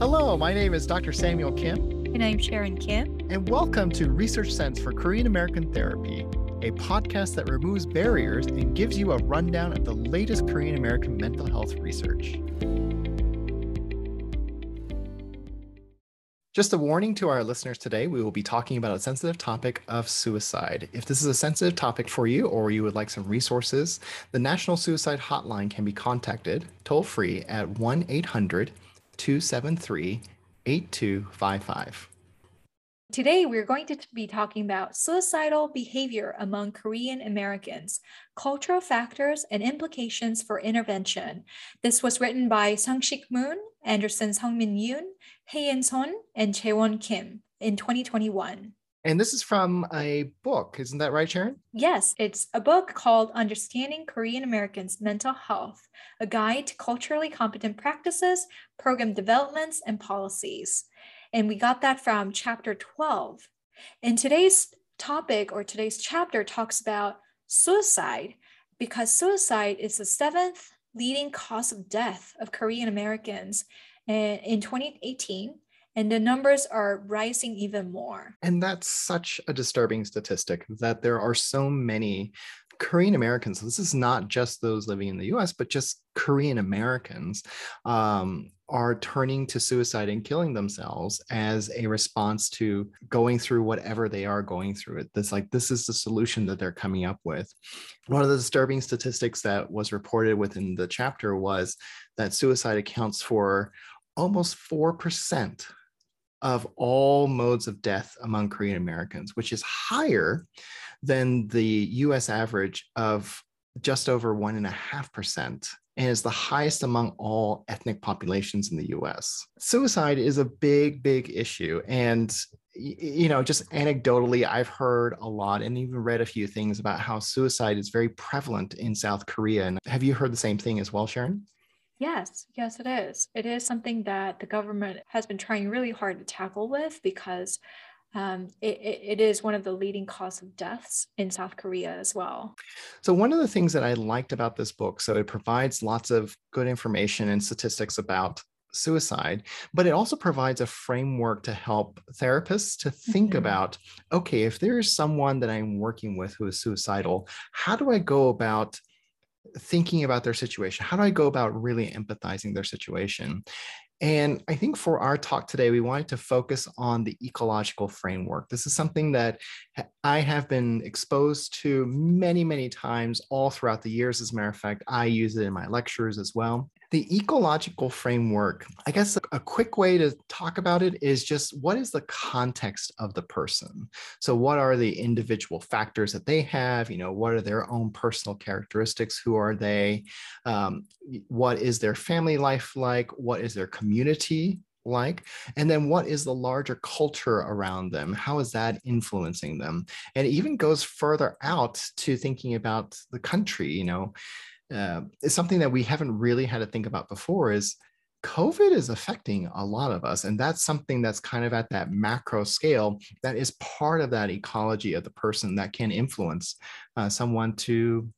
Hello, my name is Dr. Samuel Kim. And I'm Sharon Kim. And welcome to Research Sense for Korean American Therapy, a podcast that removes barriers and gives you a rundown of the latest Korean American mental health research. Just a warning to our listeners today, we will be talking about a sensitive topic of suicide. If this is a sensitive topic for you or you would like some resources, the National Suicide Hotline can be contacted toll free at 1 800 273 8255. Today, we're going to be talking about suicidal behavior among Korean Americans, cultural factors and implications for intervention. This was written by Sung Seek Moon, Anderson Sungmin Yoon, Haein Son, and Jae Won Kim in 2021. And this is from a book, isn't that right, Sharon? Yes, it's a book called Understanding Korean Americans' Mental Health, a guide to culturally competent practices, program developments, and policies. And we got that from chapter 12. And today's topic or today's chapter talks about suicide because suicide is the seventh leading cause of death of Korean Americans eh, in 2018 and the numbers are rising even more. And that's such a disturbing statistic that there are so many Korean Americans. This is not just those living in the US, but just Korean Americans um, are turning to suicide and killing themselves as a response to going through whatever they are going through. It this like this is the solution that they're coming up with. One of the disturbing statistics that was reported within the chapter was that suicide accounts for almost 4% of all modes of death among Korean Americans, which is higher than the US average of just over 1.5% and is the highest among all ethnic populations in the US. Suicide is a big, big issue. And, you know, just anecdotally, I've heard a lot and even read a few things about how suicide is very prevalent in South Korea. And have you heard the same thing as well, Sharon? Yes, yes, it is. It is something that the government has been trying really hard to tackle with because um, it, it is one of the leading cause of deaths in South Korea as well. So one of the things that I liked about this book, so it provides lots of good information and statistics about suicide, but it also provides a framework to help therapists to think mm-hmm. about okay, if there is someone that I'm working with who is suicidal, how do I go about thinking about their situation? How do I go about really empathizing their situation? And I think for our talk today, we wanted to focus on the ecological framework. This is something that I have been exposed to many, many times all throughout the years. As a matter of fact, I use it in my lectures as well. The ecological framework, I guess a quick way to talk about it is just what is the context of the person? So, what are the individual factors that they have? You know, what are their own personal characteristics? Who are they? Um, what is their family life like? What is their community like and then what is the larger culture around them how is that influencing them and it even goes further out to thinking about the country you know uh, is something that we haven't really had to think about before is COVID is affecting a lot of us. And that's something that's kind of at that macro scale that is part of that ecology of the person that can influence uh, someone to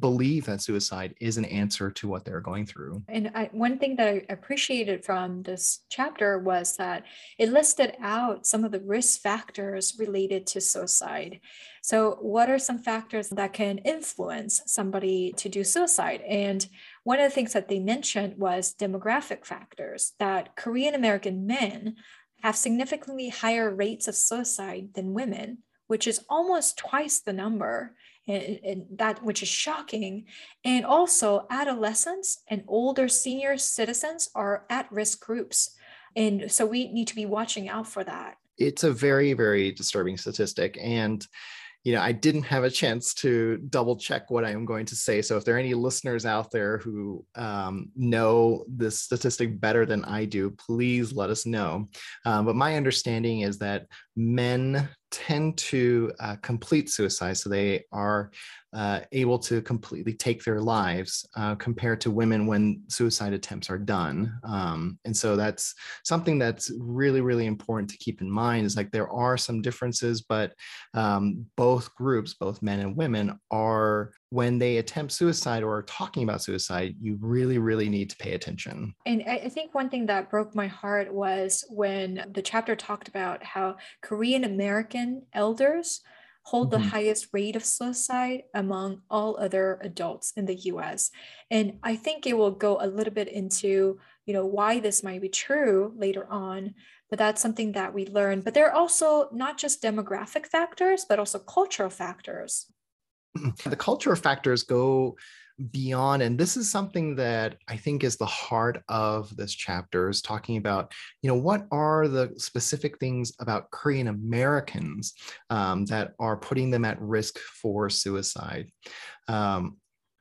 believe that suicide is an answer to what they're going through. And I, one thing that I appreciated from this chapter was that it listed out some of the risk factors related to suicide. So, what are some factors that can influence somebody to do suicide? And one of the things that they mentioned was demographic factors that Korean American men have significantly higher rates of suicide than women, which is almost twice the number and, and that which is shocking. And also, adolescents and older senior citizens are at risk groups. And so we need to be watching out for that. It's a very, very disturbing statistic. And you know, I didn't have a chance to double check what I am going to say. So if there are any listeners out there who um, know this statistic better than I do, please let us know. Um, but my understanding is that men tend to uh, complete suicide. So they are uh, able to completely take their lives uh, compared to women when suicide attempts are done. Um, and so that's something that's really, really important to keep in mind is like there are some differences, but um, both groups, both men and women, are when they attempt suicide or are talking about suicide, you really, really need to pay attention. And I think one thing that broke my heart was when the chapter talked about how Korean American elders hold mm-hmm. the highest rate of suicide among all other adults in the US. And I think it will go a little bit into, you know, why this might be true later on, but that's something that we learn. But there are also not just demographic factors, but also cultural factors. The cultural factors go beyond and this is something that i think is the heart of this chapter is talking about you know what are the specific things about korean americans um, that are putting them at risk for suicide um,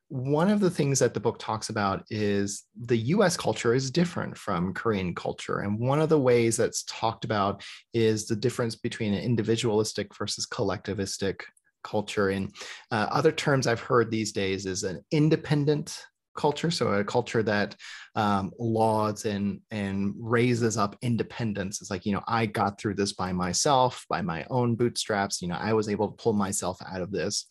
one of the things that the book talks about is the US culture is different from Korean culture. And one of the ways that's talked about is the difference between an individualistic versus collectivistic culture. And uh, other terms I've heard these days is an independent culture so a culture that um, lauds and and raises up independence. It's like you know i got through this by myself by my own bootstraps you know i was able to pull myself out of this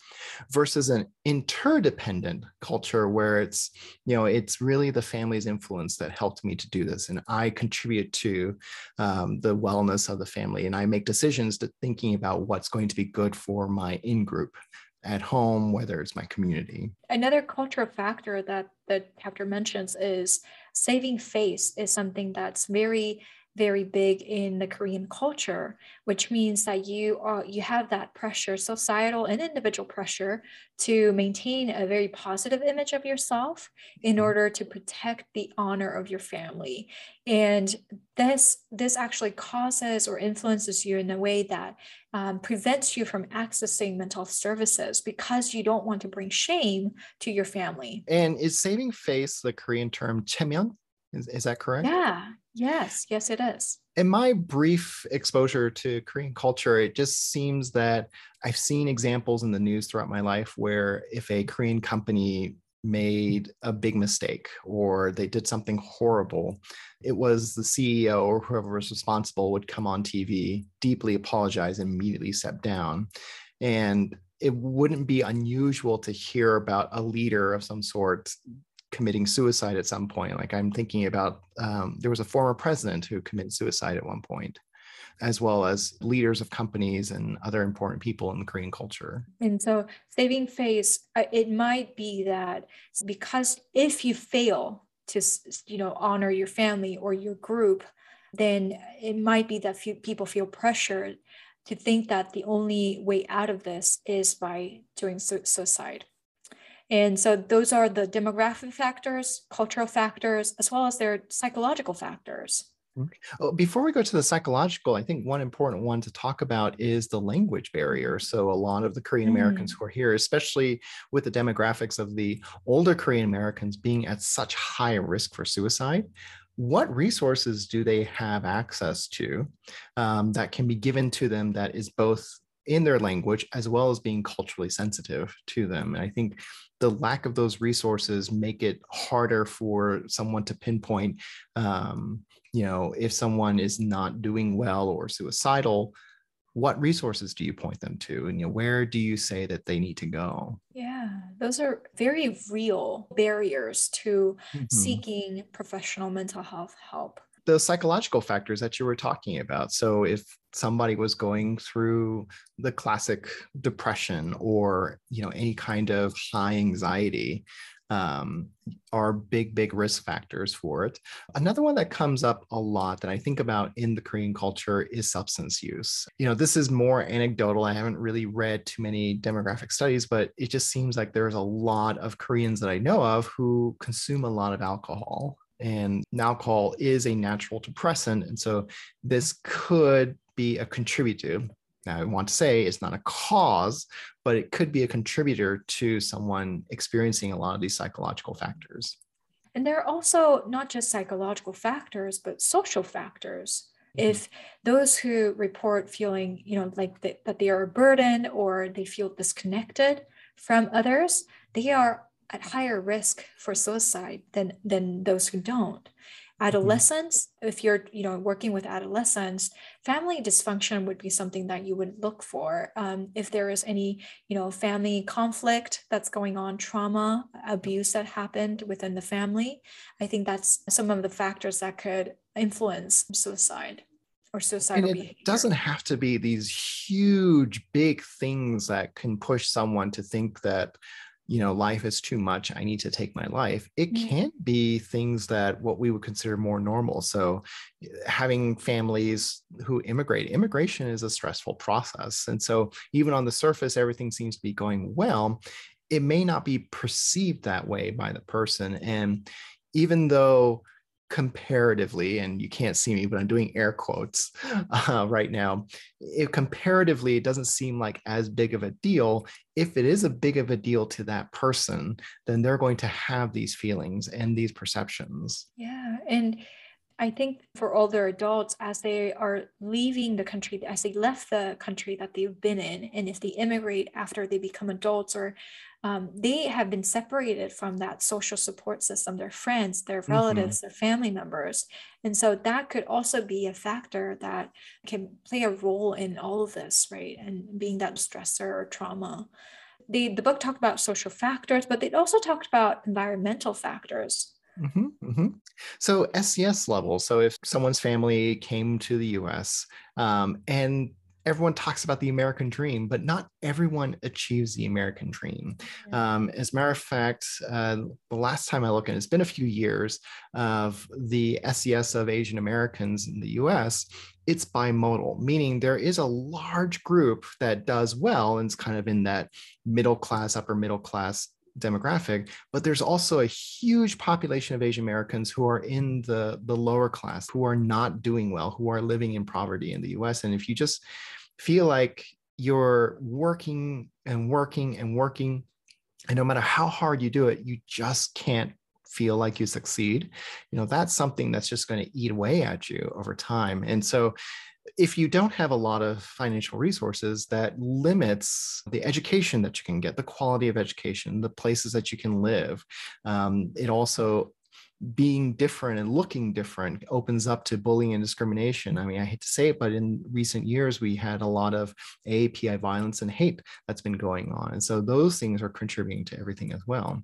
versus an interdependent culture where it's you know it's really the family's influence that helped me to do this and i contribute to um, the wellness of the family and i make decisions to thinking about what's going to be good for my in group at home, whether it's my community. Another cultural factor that the chapter mentions is saving face is something that's very very big in the Korean culture, which means that you are you have that pressure, societal and individual pressure, to maintain a very positive image of yourself in mm-hmm. order to protect the honor of your family. And this this actually causes or influences you in a way that um, prevents you from accessing mental health services because you don't want to bring shame to your family. And is saving face the Korean term cheomyeon? Is, is that correct? Yeah. Yes. Yes, it is. In my brief exposure to Korean culture, it just seems that I've seen examples in the news throughout my life where if a Korean company made a big mistake or they did something horrible, it was the CEO or whoever was responsible would come on TV, deeply apologize, and immediately step down. And it wouldn't be unusual to hear about a leader of some sort committing suicide at some point. Like I'm thinking about um, there was a former president who committed suicide at one point, as well as leaders of companies and other important people in the Korean culture. And so, saving face, uh, it might be that because if you fail to, you know, honor your family or your group, then it might be that few people feel pressured to think that the only way out of this is by doing suicide. And so those are the demographic factors, cultural factors, as well as their psychological factors. Oh, before we go to the psychological, I think one important one to talk about is the language barrier. So, a lot of the Korean Americans mm. who are here, especially with the demographics of the older Korean Americans being at such high risk for suicide, what resources do they have access to um, that can be given to them that is both in their language as well as being culturally sensitive to them. And i think the lack of those resources make it harder for someone to pinpoint um, you know if someone is not doing well or suicidal what resources do you point them to? And you know where do you say that they need to go? Yeah those are very real barriers to mm-hmm. seeking professional mental health help the psychological factors that you were talking about. So if somebody was going through the classic depression or you know any kind of high anxiety um, are big big risk factors for it. Another one that comes up a lot that i think about in the korean culture is substance use. You know this is more anecdotal. I haven't really read too many demographic studies but it just seems like there's a lot of koreans that i know of who consume a lot of alcohol and alcohol is a natural depressant. And so this could be a contributor. Now, I want to say it's not a cause, but it could be a contributor to someone experiencing a lot of these psychological factors. And there are also not just psychological factors, but social factors. Mm-hmm. If those who report feeling, you know, like that they are a burden or they feel disconnected from others, they are at higher risk for suicide than, than those who don't. adolescents mm-hmm. if you're you know working with adolescents family dysfunction would be something that you would look for um, if there is any you know family conflict that's going on trauma abuse that happened within the family i think that's some of the factors that could influence suicide or suicidal and it behavior. doesn't have to be these huge big things that can push someone to think that you know life is too much i need to take my life it mm-hmm. can be things that what we would consider more normal so having families who immigrate immigration is a stressful process and so even on the surface everything seems to be going well it may not be perceived that way by the person and even though comparatively, and you can't see me, but I'm doing air quotes uh, right now. If comparatively, it doesn't seem like as big of a deal. If it is a big of a deal to that person, then they're going to have these feelings and these perceptions. Yeah. And I think for older adults, as they are leaving the country, as they left the country that they've been in, and if they immigrate after they become adults or um, they have been separated from that social support system, their friends, their mm-hmm. relatives, mm-hmm. their family members. And so that could also be a factor that can play a role in all of this, right? And being that stressor or trauma. The, the book talked about social factors, but it also talked about environmental factors. Mm-hmm, mm-hmm. So SES level. So if someone's family came to the U.S. Um, and everyone talks about the American dream, but not everyone achieves the American dream. Um, as a matter of fact, uh, the last time I looked it, it's been a few years of the SES of Asian Americans in the US. It's bimodal, meaning there is a large group that does well and it's kind of in that middle class, upper middle class demographic, but there's also a huge population of Asian Americans who are in the, the lower class, who are not doing well, who are living in poverty in the US. And if you just feel like you're working and working and working, and no matter how hard you do it, you just can't feel like you succeed, you know, that's something that's just going to eat away at you over time. And so if you don't have a lot of financial resources, that limits the education that you can get, the quality of education, the places that you can live. Um, it also being different and looking different opens up to bullying and discrimination. I mean, I hate to say it, but in recent years, we had a lot of AAPI violence and hate that's been going on. And so those things are contributing to everything as well.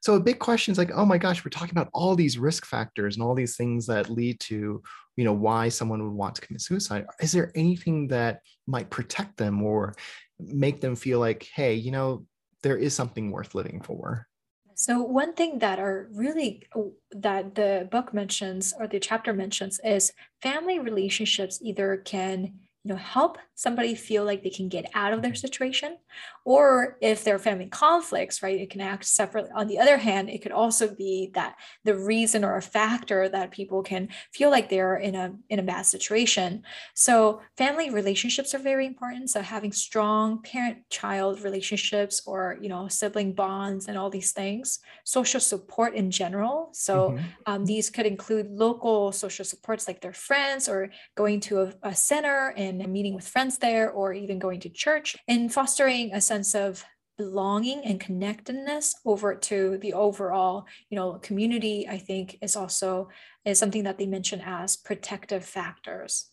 So a big question is like, oh my gosh, we're talking about all these risk factors and all these things that lead to, you know, why someone would want to commit suicide. Is there anything that might protect them or make them feel like, hey, you know, there is something worth living for? So one thing that are really that the book mentions or the chapter mentions is family relationships either can you know help somebody feel like they can get out of their situation. Or if there are family conflicts right it can act separately. On the other hand it could also be that the reason or a factor that people can feel like they're in a in a bad situation. So family relationships are very important. So having strong parent child relationships or you know sibling bonds and all these things social support in general. So mm-hmm. um, these could include local social supports like their friends or going to a, a center and meeting with friends there or even going to church and fostering a sense of belonging and connectedness over to the overall you know community i think is also is something that they mention as protective factors.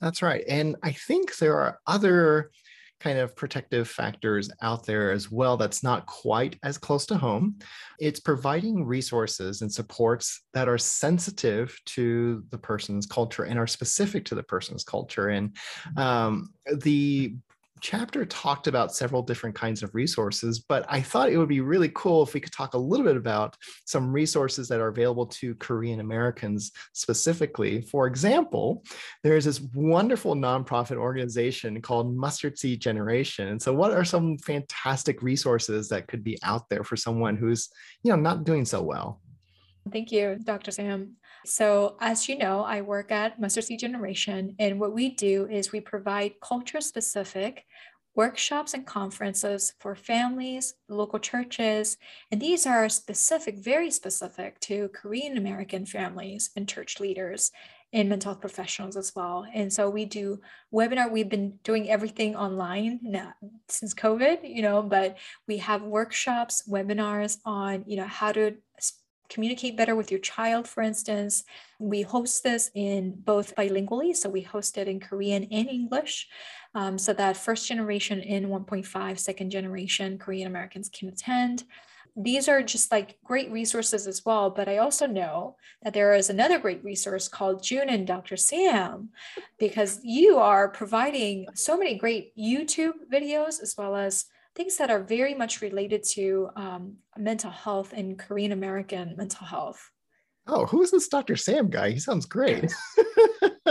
That's right. And i think there are other kind of protective factors out there as well that's not quite as close to home. It's providing resources and supports that are sensitive to the person's culture and are specific to the person's culture. And um, the chapter talked about several different kinds of resources, but I thought it would be really cool if we could talk a little bit about some resources that are available to Korean Americans specifically. For example, there's this wonderful nonprofit organization called Mustard Seed Generation. And so, what are some fantastic resources that could be out there for someone who's, you know, not doing so well? Thank you, Dr. Sam. So, as you know, I work at Mustard Seed Generation, and what we do is we provide culture specific workshops and conferences for families, local churches, and these are specific, very specific to Korean American families and church leaders and mental health professionals as well. And so we do webinar. We've been doing everything online now, since COVID, you know, but we have workshops, webinars on, you know, how to communicate better with your child, for instance. We host this in both bilingually, so we host it in Korean and English, um, so that first generation and 1.5 second generation Korean Americans can attend these are just like great resources as well. But I also know that there is another great resource called June and Dr. Sam, because you are providing so many great YouTube videos as well as things that are very much related to um, mental health and Korean American mental health. Oh, who is this Dr. Sam guy? He sounds great.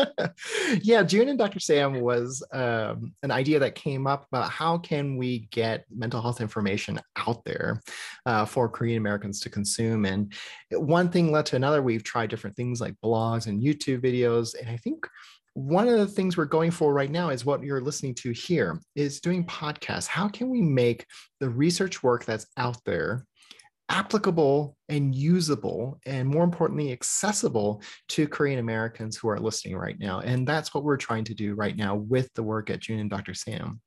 yeah, June and Dr. Sam was um, an idea that came up about how can we get mental health information out there uh, for Korean Americans to consume. And one thing led to another. We've tried different things like blogs and YouTube videos. And I think one of the things we're going for right now is what you're listening to here is doing podcasts. How can we make the research work that's out there applicable and usable and more importantly accessible to korean americans who are listening right now and that's what we're trying to do right now with the work at june and dr sam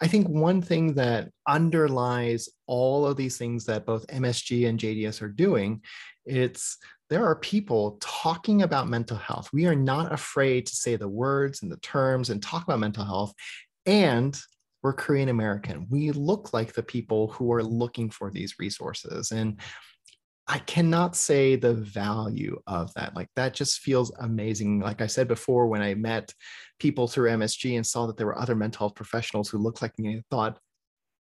i think one thing that underlies all of these things that both msg and jds are doing it's there are people talking about mental health we are not afraid to say the words and the terms and talk about mental health and we're Korean American. We look like the people who are looking for these resources. And I cannot say the value of that. Like that just feels amazing. Like I said before, when I met people through MSG and saw that there were other mental health professionals who looked like me, I thought,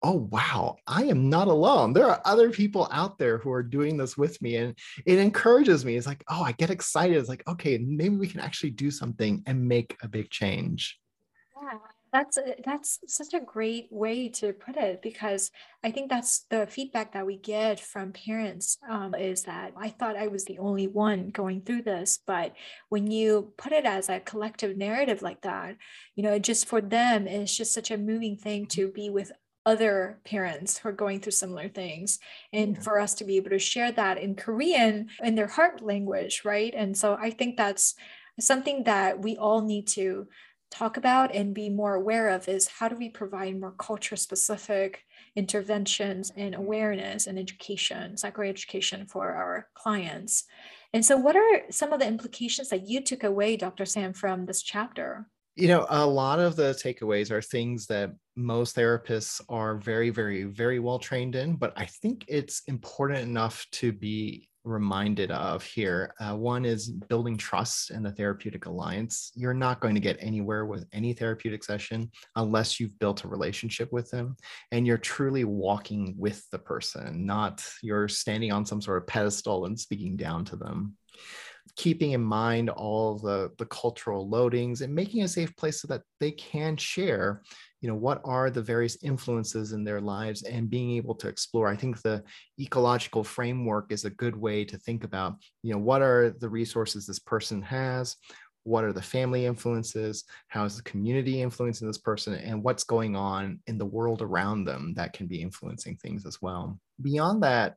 oh, wow, I am not alone. There are other people out there who are doing this with me. And it encourages me. It's like, oh, I get excited. It's like, okay, maybe we can actually do something and make a big change. Yeah, that's that's such a great way to put it because I think that's the feedback that we get from parents um, is that I thought I was the only one going through this, but when you put it as a collective narrative like that, you know, just for them, it's just such a moving thing to be with other parents who are going through similar things and yeah. for us to be able to share that in korean in their heart language right and so i think that's something that we all need to talk about and be more aware of is how do we provide more culture specific interventions and mm-hmm. awareness and education, psychoeducation for our clients. And so, what are some of the implications that you took away, Dr. Sam, from this chapter? You know, a lot of the takeaways are things that most therapists are very, very, very well trained in, but I think it's important enough to be reminded of here. Uh, one is building trust in the therapeutic alliance. You're not going to get anywhere with any therapeutic session unless you've built a relationship with them and you're truly walking with the person, not you're standing on some sort of pedestal and speaking down to them keeping in mind all the, the cultural loadings and making a safe place so that they can share you know what are the various influences in their lives and being able to explore. I think the ecological framework is a good way to think about you know what are the resources this person has? What are the family influences? How is the community influencing this person? And what's going on in the world around them that can be influencing things as well. Beyond that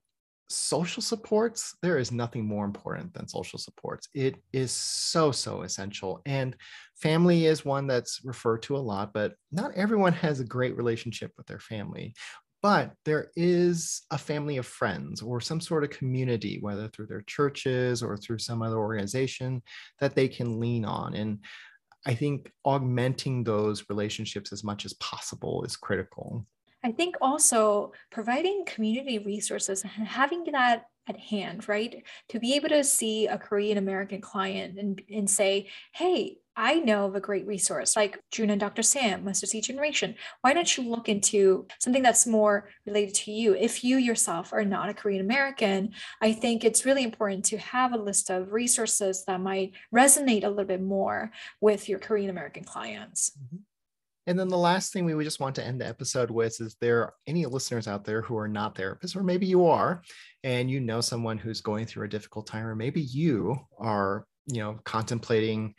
social supports, there is nothing more important than social supports. It is so, so essential. And family is one that's referred to a lot, but not everyone has a great relationship with their family. But there is a family of friends or some sort of community, whether through their churches or through some other organization that they can lean on. And I think augmenting those relationships as much as possible is critical. I think also providing community resources and having that at hand, right? To be able to see a Korean American client and, and say, hey, I know of a great resource like June and Dr. Sam, Mustard Seed Generation. Why don't you look into something that's more related to you? If you yourself are not a Korean American, I think it's really important to have a list of resources that might resonate a little bit more with your Korean American clients. Mm-hmm. And then the last thing we would just want to end the episode with is there any listeners out there who are not therapists, or maybe you are, and you know someone who's going through a difficult time, or maybe you are, you know, contemplating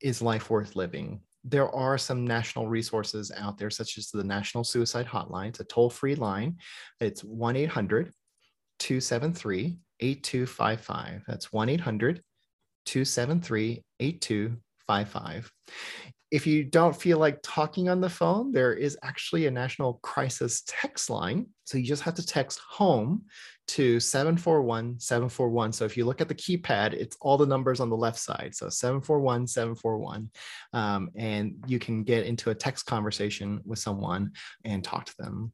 is life worth living? There are some national resources out there, such as the National Suicide Hotline. It's a toll free line. It's 1 800 273 8255. That's 1 800 273 8255 if you don't feel like talking on the phone, there is actually a national crisis text line So you just have to text home to 741 741. So if you look at the keypad, it's all the numbers on the left side. So 741 741. Um, and you can get into a text conversation with someone and talk to them.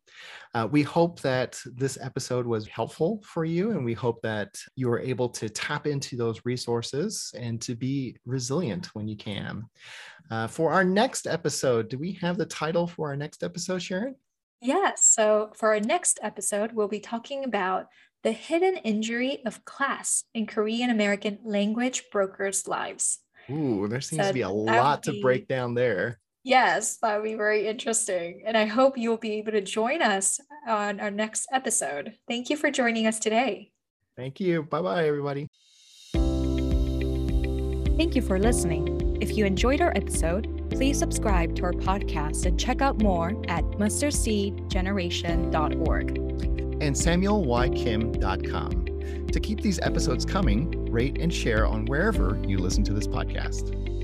Uh, we hope that this episode was helpful for you, and we hope that you are able to tap into those resources and to be resilient when you can. Uh, for our next episode, do we have the title for our next episode, Sharon? Yes. So for our next episode, we'll be talking about the hidden injury of class in Korean American language brokers' lives. Ooh, there seems so to be a lot be, to break down there. Yes, that would be very interesting. And I hope you'll be able to join us on our next episode. Thank you for joining us today. Thank you. Bye bye, everybody. Thank you for listening. If you enjoyed our episode, please subscribe to our podcast and check out more at mustardseedgeneration.org and samuelykim.com. To keep these episodes coming, rate and share on wherever you listen to this podcast.